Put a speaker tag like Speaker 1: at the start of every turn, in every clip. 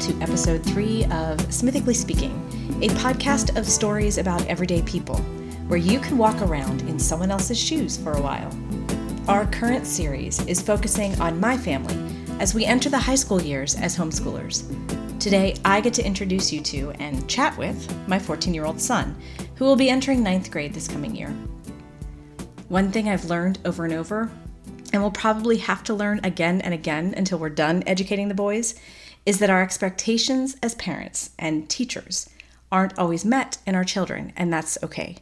Speaker 1: to episode three of Smithically Speaking, a podcast of stories about everyday people, where you can walk around in someone else's shoes for a while. Our current series is focusing on my family as we enter the high school years as homeschoolers. Today, I get to introduce you to and chat with my 14 year old son, who will be entering ninth grade this coming year. One thing I've learned over and over, and will probably have to learn again and again until we're done educating the boys, is that our expectations as parents and teachers aren't always met in our children, and that's okay.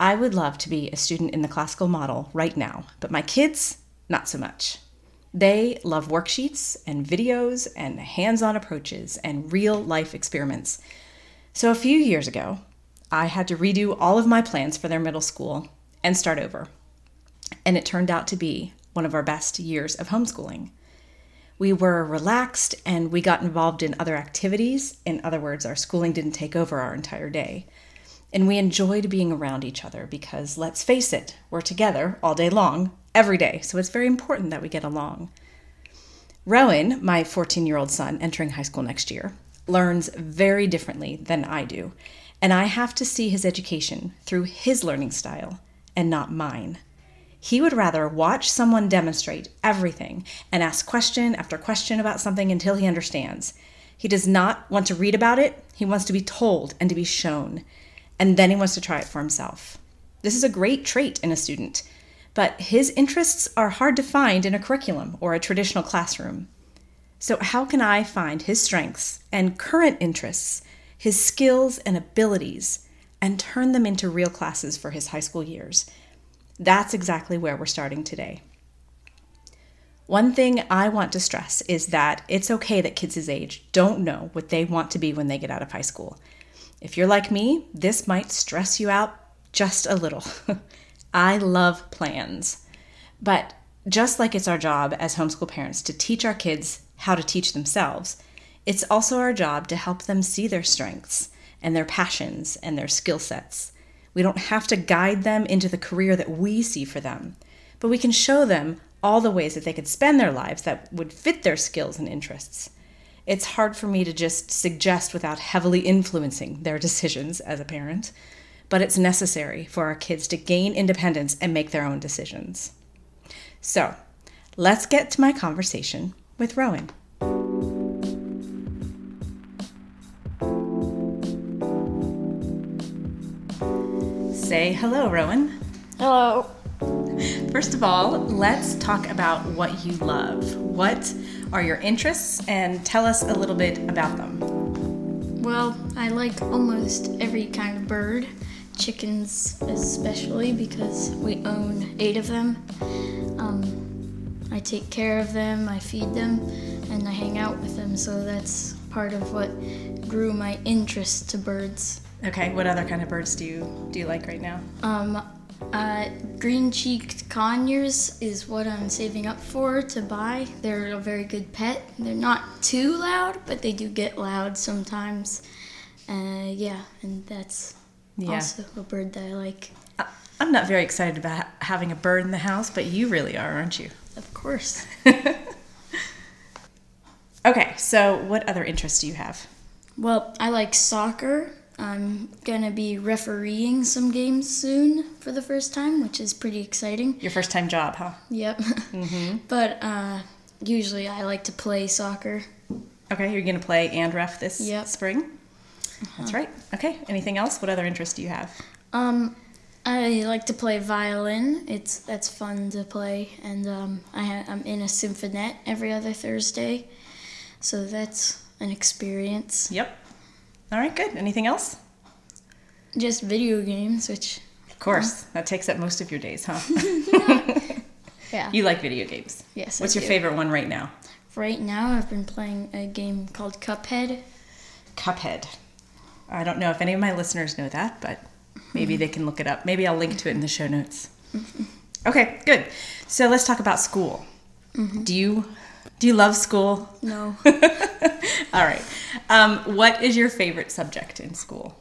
Speaker 1: I would love to be a student in the classical model right now, but my kids, not so much. They love worksheets and videos and hands on approaches and real life experiments. So a few years ago, I had to redo all of my plans for their middle school and start over. And it turned out to be one of our best years of homeschooling. We were relaxed and we got involved in other activities. In other words, our schooling didn't take over our entire day. And we enjoyed being around each other because, let's face it, we're together all day long, every day. So it's very important that we get along. Rowan, my 14 year old son entering high school next year, learns very differently than I do. And I have to see his education through his learning style and not mine. He would rather watch someone demonstrate everything and ask question after question about something until he understands. He does not want to read about it, he wants to be told and to be shown, and then he wants to try it for himself. This is a great trait in a student, but his interests are hard to find in a curriculum or a traditional classroom. So, how can I find his strengths and current interests, his skills and abilities, and turn them into real classes for his high school years? That's exactly where we're starting today. One thing I want to stress is that it's okay that kids his age don't know what they want to be when they get out of high school. If you're like me, this might stress you out just a little. I love plans. But just like it's our job as homeschool parents to teach our kids how to teach themselves, it's also our job to help them see their strengths and their passions and their skill sets. We don't have to guide them into the career that we see for them, but we can show them all the ways that they could spend their lives that would fit their skills and interests. It's hard for me to just suggest without heavily influencing their decisions as a parent, but it's necessary for our kids to gain independence and make their own decisions. So, let's get to my conversation with Rowan. Say hello, Rowan.
Speaker 2: Hello.
Speaker 1: First of all, let's talk about what you love. What are your interests and tell us a little bit about them.
Speaker 2: Well, I like almost every kind of bird, chickens especially because we own eight of them. Um, I take care of them, I feed them, and I hang out with them, so that's part of what grew my interest to birds.
Speaker 1: Okay, what other kind of birds do you do you like right now?
Speaker 2: Um, uh, green-cheeked conures is what I'm saving up for to buy. They're a very good pet. They're not too loud, but they do get loud sometimes. Uh, yeah, and that's
Speaker 1: Yeah.
Speaker 2: also a bird that I like.
Speaker 1: I'm not very excited about having a bird in the house, but you really are, aren't you?
Speaker 2: Of course.
Speaker 1: Okay, so what other interests do you have?
Speaker 2: Well, I like soccer. I'm gonna be refereeing some games soon for the first time, which is pretty exciting.
Speaker 1: Your first time job, huh?
Speaker 2: Yep. Mhm. But uh, usually I like to play soccer.
Speaker 1: Okay, you're gonna play and ref this
Speaker 2: Yep.
Speaker 1: spring. That's right. Okay. Anything else? What other interests do you have?
Speaker 2: Um, I like to play violin. It's that's fun to play, and um, I ha- I'm in a symphonette every other Thursday, so that's an experience.
Speaker 1: Yep. All right. Good. Anything else?
Speaker 2: Just video games, which
Speaker 1: Of course. That takes up most of your days, huh?
Speaker 2: yeah.
Speaker 1: you like video games.
Speaker 2: Yes, I
Speaker 1: What's your
Speaker 2: do.
Speaker 1: favorite one right now?
Speaker 2: Right now, I've been playing a game called Cuphead.
Speaker 1: Cuphead. I don't know if any of my listeners know that, but maybe mm-hmm. they can look it up. Maybe I'll link to it in the show notes. Mm-hmm. Okay, good. So let's talk about school. Mm-hmm. Do you do you love school?
Speaker 2: No,
Speaker 1: All right. Um, what is your favorite subject in school?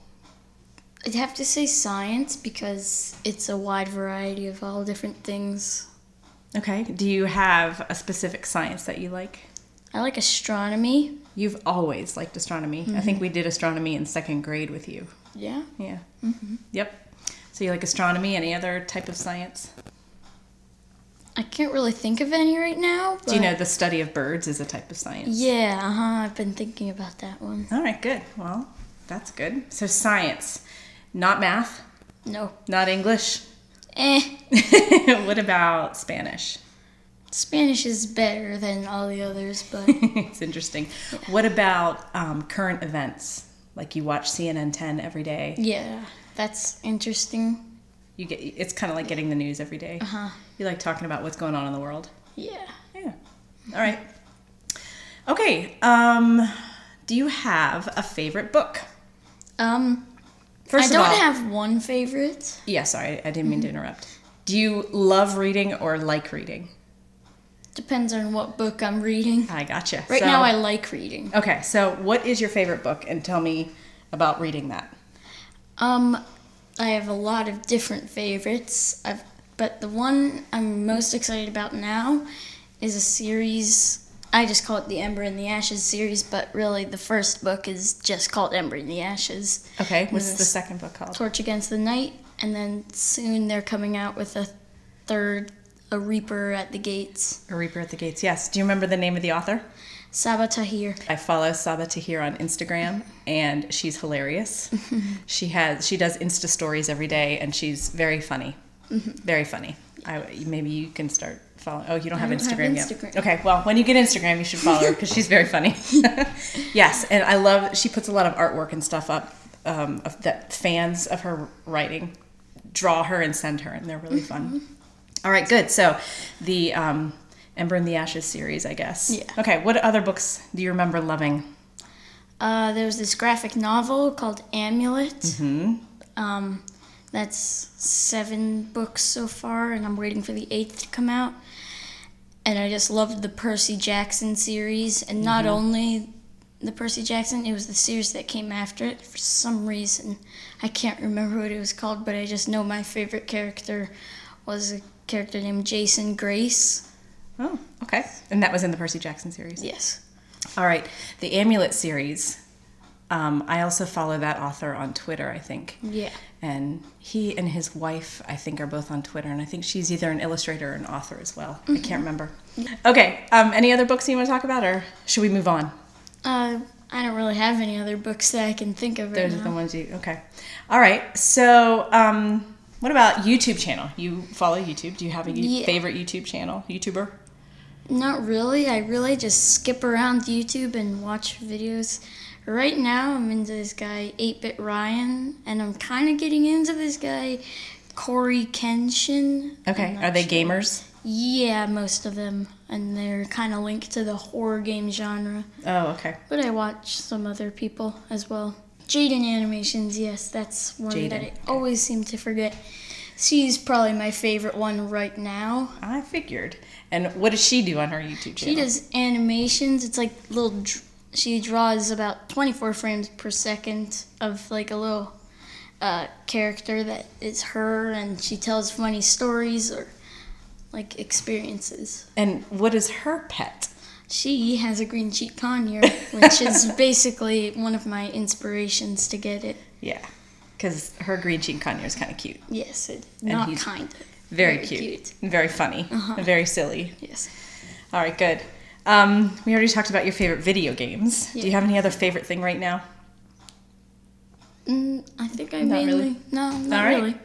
Speaker 2: I'd have to say science because it's a wide variety of all different things.
Speaker 1: Okay. Do you have a specific science that you like?
Speaker 2: I like astronomy.
Speaker 1: You've always liked astronomy. I think we did astronomy in second grade with you.
Speaker 2: Yeah.
Speaker 1: Yeah. Yep. So you like astronomy? Any other type of science?
Speaker 2: I can't really think of any right now.
Speaker 1: Do you know the study of birds is a type of science?
Speaker 2: Yeah, uh huh. I've been thinking about that one.
Speaker 1: All right, good. Well, that's good. So science, not math,
Speaker 2: No.
Speaker 1: not English.
Speaker 2: Eh.
Speaker 1: what about Spanish?
Speaker 2: Spanish is better than all the others, but
Speaker 1: it's interesting. What about um, current events? Like you watch CNN 10 every day.
Speaker 2: yeah, that's interesting.
Speaker 1: You get it's kind of like getting the news every day.
Speaker 2: Uh huh.
Speaker 1: You like talking about what's going on in the world.
Speaker 2: Yeah.
Speaker 1: Yeah. All right. Okay. Um, do you have a favorite book?
Speaker 2: Um,
Speaker 1: First
Speaker 2: I don't
Speaker 1: all,
Speaker 2: have one favorite.
Speaker 1: Yeah, sorry, I didn't mean to interrupt. Do you love reading or like reading?
Speaker 2: Depends on what book I'm reading.
Speaker 1: I gotcha.
Speaker 2: Right
Speaker 1: So-
Speaker 2: now, I like reading.
Speaker 1: Okay, so what is your favorite book, and tell me about reading that.
Speaker 2: Um, I have a lot of different favorites. I've, but the one I'm most excited about now is a series. I just call it the Ember in the Ashes series, but really the first book is just called Ember in the Ashes.
Speaker 1: Okay, what's the second book called?
Speaker 2: Torch Against the Night, and then soon they're coming out with a third, A Reaper at the Gates.
Speaker 1: A Reaper at the Gates. Yes. Do you remember the name of the author?
Speaker 2: Sabaa Tahir.
Speaker 1: I follow Sabaa Tahir on Instagram, and she's hilarious. she has she does Insta stories every day, and she's very funny, very funny. I, maybe you can start following. Oh, you don't have
Speaker 2: don't have
Speaker 1: Instagram yet.
Speaker 2: Instagram.
Speaker 1: Okay, well, when you get Instagram, you should follow her because she's very funny. yes, and I love. She puts a lot of artwork and stuff up um, of, that fans of her writing draw her and send her, and they're really fun. All right, good. So, the um, Ember in the Ashes series, I guess.
Speaker 2: Yeah.
Speaker 1: Okay, what other books do you remember loving?
Speaker 2: Uh, there was this graphic novel called Amulet.
Speaker 1: Mm-hmm.
Speaker 2: Um, that's seven books so far, and I'm waiting for the eighth to come out. And I just loved the Percy Jackson series, and not
Speaker 1: Mm-hmm.
Speaker 2: only the Percy Jackson, it was the series that came after it. For some reason, I can't remember what it was called, but I just know my favorite character was a character named Jason Grace.
Speaker 1: Oh, okay. And that was in the Percy Jackson series.
Speaker 2: Yes.
Speaker 1: All right. The Amulet series. Um, I also follow that author on Twitter, I think.
Speaker 2: Yeah.
Speaker 1: And he and his wife, I think, are both on Twitter. And I think she's either an illustrator or an author as well. I can't remember. Okay. Um, any other books you want to talk about, or should we move on?
Speaker 2: Uh, I don't really have any other books that I can think of right
Speaker 1: Those are the ones you. Okay. All right. So, um, what about YouTube channel? You follow YouTube. Do you have a you-
Speaker 2: Yeah.
Speaker 1: favorite YouTube channel? YouTuber?
Speaker 2: Not really. I really just skip around YouTube and watch videos. Right now, I'm into this guy, 8-Bit Ryan, and I'm kind of getting into this guy, Cory Kenshin.
Speaker 1: Okay. Are they
Speaker 2: sure.
Speaker 1: gamers?
Speaker 2: Yeah, most of them. And they're kind of linked to the horror game genre.
Speaker 1: Oh, okay.
Speaker 2: But I watch some other people as well. Jaiden Animations, yes, that's one
Speaker 1: Jaiden,
Speaker 2: that I always seem to forget. She's probably my favorite one right now.
Speaker 1: I figured. And what does she do on her YouTube channel?
Speaker 2: She does animations. It's like little. She draws about 24 frames per second of like a little uh, character that is her, and she tells funny stories or like experiences.
Speaker 1: And what is her pet?
Speaker 2: She has a green cheek conure, which is basically one of my inspirations to get it.
Speaker 1: Yeah, because her green cheek conure is kind of cute,
Speaker 2: Yes, it,
Speaker 1: And
Speaker 2: not
Speaker 1: he's
Speaker 2: kind of.
Speaker 1: very, cute. and very funny,
Speaker 2: Uh-huh.
Speaker 1: very silly.
Speaker 2: Yes.
Speaker 1: All right, good. Um, we already talked about your favorite video games. Do you have any other favorite thing right now?
Speaker 2: Mm, I think I
Speaker 1: Not
Speaker 2: mainly.
Speaker 1: really?
Speaker 2: No, not
Speaker 1: All right.
Speaker 2: really.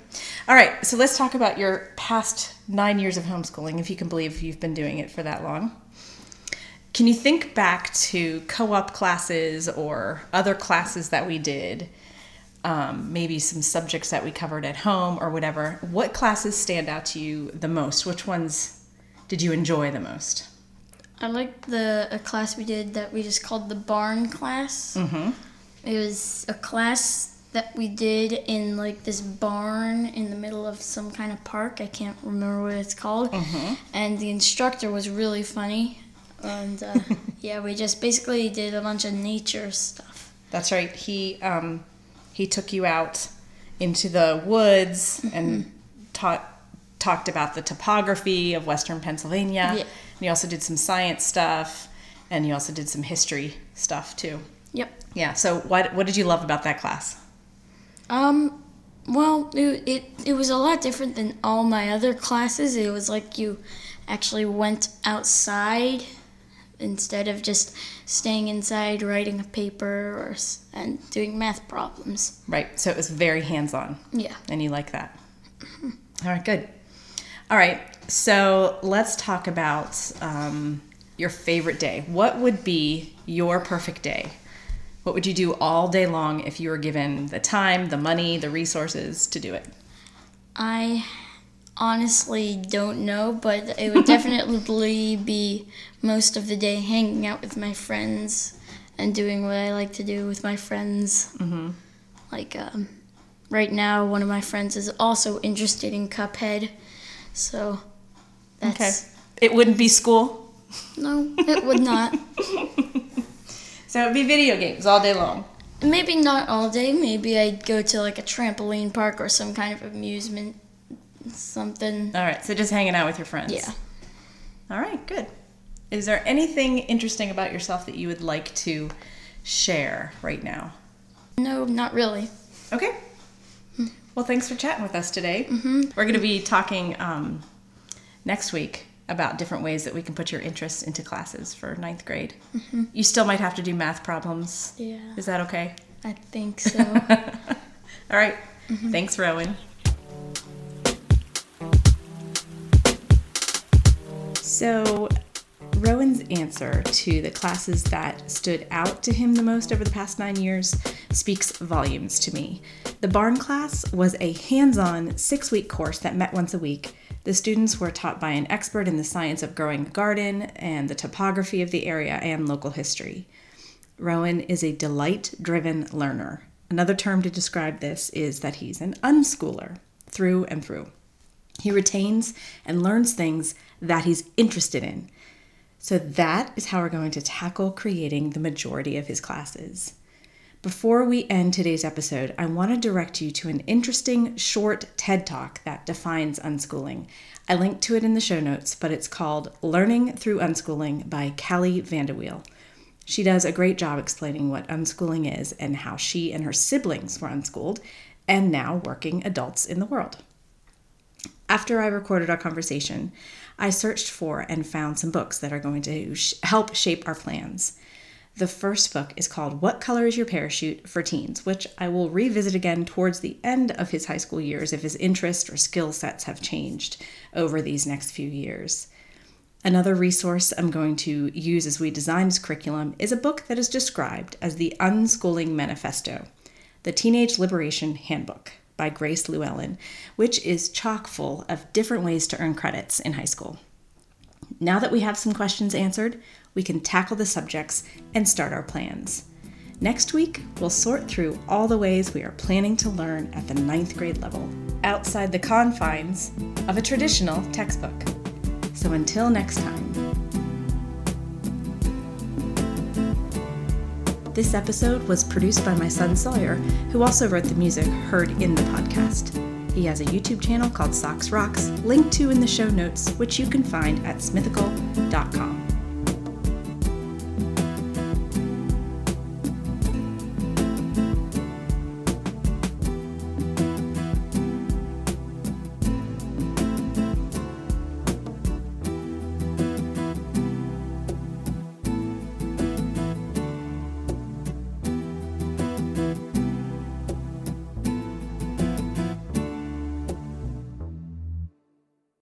Speaker 1: All right, so let's talk about your past nine years of homeschooling, if you can believe you've been doing it for that long. Can you think back to co op classes or other classes that we did? Um, maybe some subjects that we covered at home or whatever. What classes stand out to you the most? Which ones did you enjoy the most?
Speaker 2: I liked the a class we did that we just called the barn class.
Speaker 1: Mm-hmm.
Speaker 2: It was a class that we did in like this barn in the middle of some kind of park. I can't remember what it's called.
Speaker 1: Mhm.
Speaker 2: And the instructor was really funny. And uh, yeah, we just basically did a bunch of nature stuff.
Speaker 1: That's right. He um, he took you out into the woods and taught talked about the topography of Western Pennsylvania.
Speaker 2: Yeah.
Speaker 1: And he also did some science stuff. And you also did some history stuff too.
Speaker 2: Yep.
Speaker 1: Yeah. So what what did you love about that class?
Speaker 2: Um, well, it, it it was a lot different than all my other classes. It was like you actually went outside instead of just staying inside writing a paper or and doing math problems.
Speaker 1: Right. So it was very hands on.
Speaker 2: Yeah.
Speaker 1: And you like that. All right, good. All right, so let's talk about um, your favorite day. What would be your perfect day? What would you do all day long if you were given the time, the money, the resources to do it?
Speaker 2: I honestly don't know, but it would definitely be most of the day hanging out with my friends and doing what I like to do with my friends. Mm-hmm. Like, um, right now, one of my friends is also interested in Cuphead, so that's.
Speaker 1: Okay. It wouldn't be school,
Speaker 2: No, it would not.
Speaker 1: so it'd be video games all day long.
Speaker 2: Maybe not all day. Maybe I'd go to like a trampoline park or some kind of amusement, something.
Speaker 1: All right, so just hanging out with your friends.
Speaker 2: Yeah.
Speaker 1: All right, good. Is there anything interesting about yourself that you would like to share right now?
Speaker 2: No, not really.
Speaker 1: Okay. Well, thanks for chatting with us today. Mm-hmm. We're going to be talking um, next week about different ways that we can put your interests into classes for ninth grade. Mm-hmm. You still might have to do math problems.
Speaker 2: Yeah.
Speaker 1: Is that okay?
Speaker 2: I think so.
Speaker 1: All right. Thanks, Rowan. So, Rowan's answer to the classes that stood out to him the most over the past nine years speaks volumes to me. The Barn class was a hands on six week course that met once a week. The students were taught by an expert in the science of growing a garden and the topography of the area and local history. Rowan is a delight driven learner. Another term to describe this is that he's an unschooler through and through. He retains and learns things that he's interested in. So, that is how we're going to tackle creating the majority of his classes. Before we end today's episode, I want to direct you to an interesting short TED talk that defines unschooling. I linked to it in the show notes, but it's called Learning Through Unschooling by Callie Vanderweel. She does a great job explaining what unschooling is and how she and her siblings were unschooled and now working adults in the world. After I recorded our conversation, I searched for and found some books that are going to sh- help shape our plans. The first book is called What Color is Your Parachute for Teens, which I will revisit again towards the end of his high school years if his interest or skill sets have changed over these next few years. Another resource I'm going to use as we design this curriculum is a book that is described as the Unschooling Manifesto, the Teenage Liberation Handbook by Grace Llewellyn, which is chock full of different ways to earn credits in high school. Now that we have some questions answered, we can tackle the subjects and start our plans. Next week, we'll sort through all the ways we are planning to learn at the ninth grade level, outside the confines of a traditional textbook. So until next time. This episode was produced by my son Sawyer, who also wrote the music heard in the podcast. He has a YouTube channel called Socks Rocks, linked to in the show notes, which you can find at smithical.com.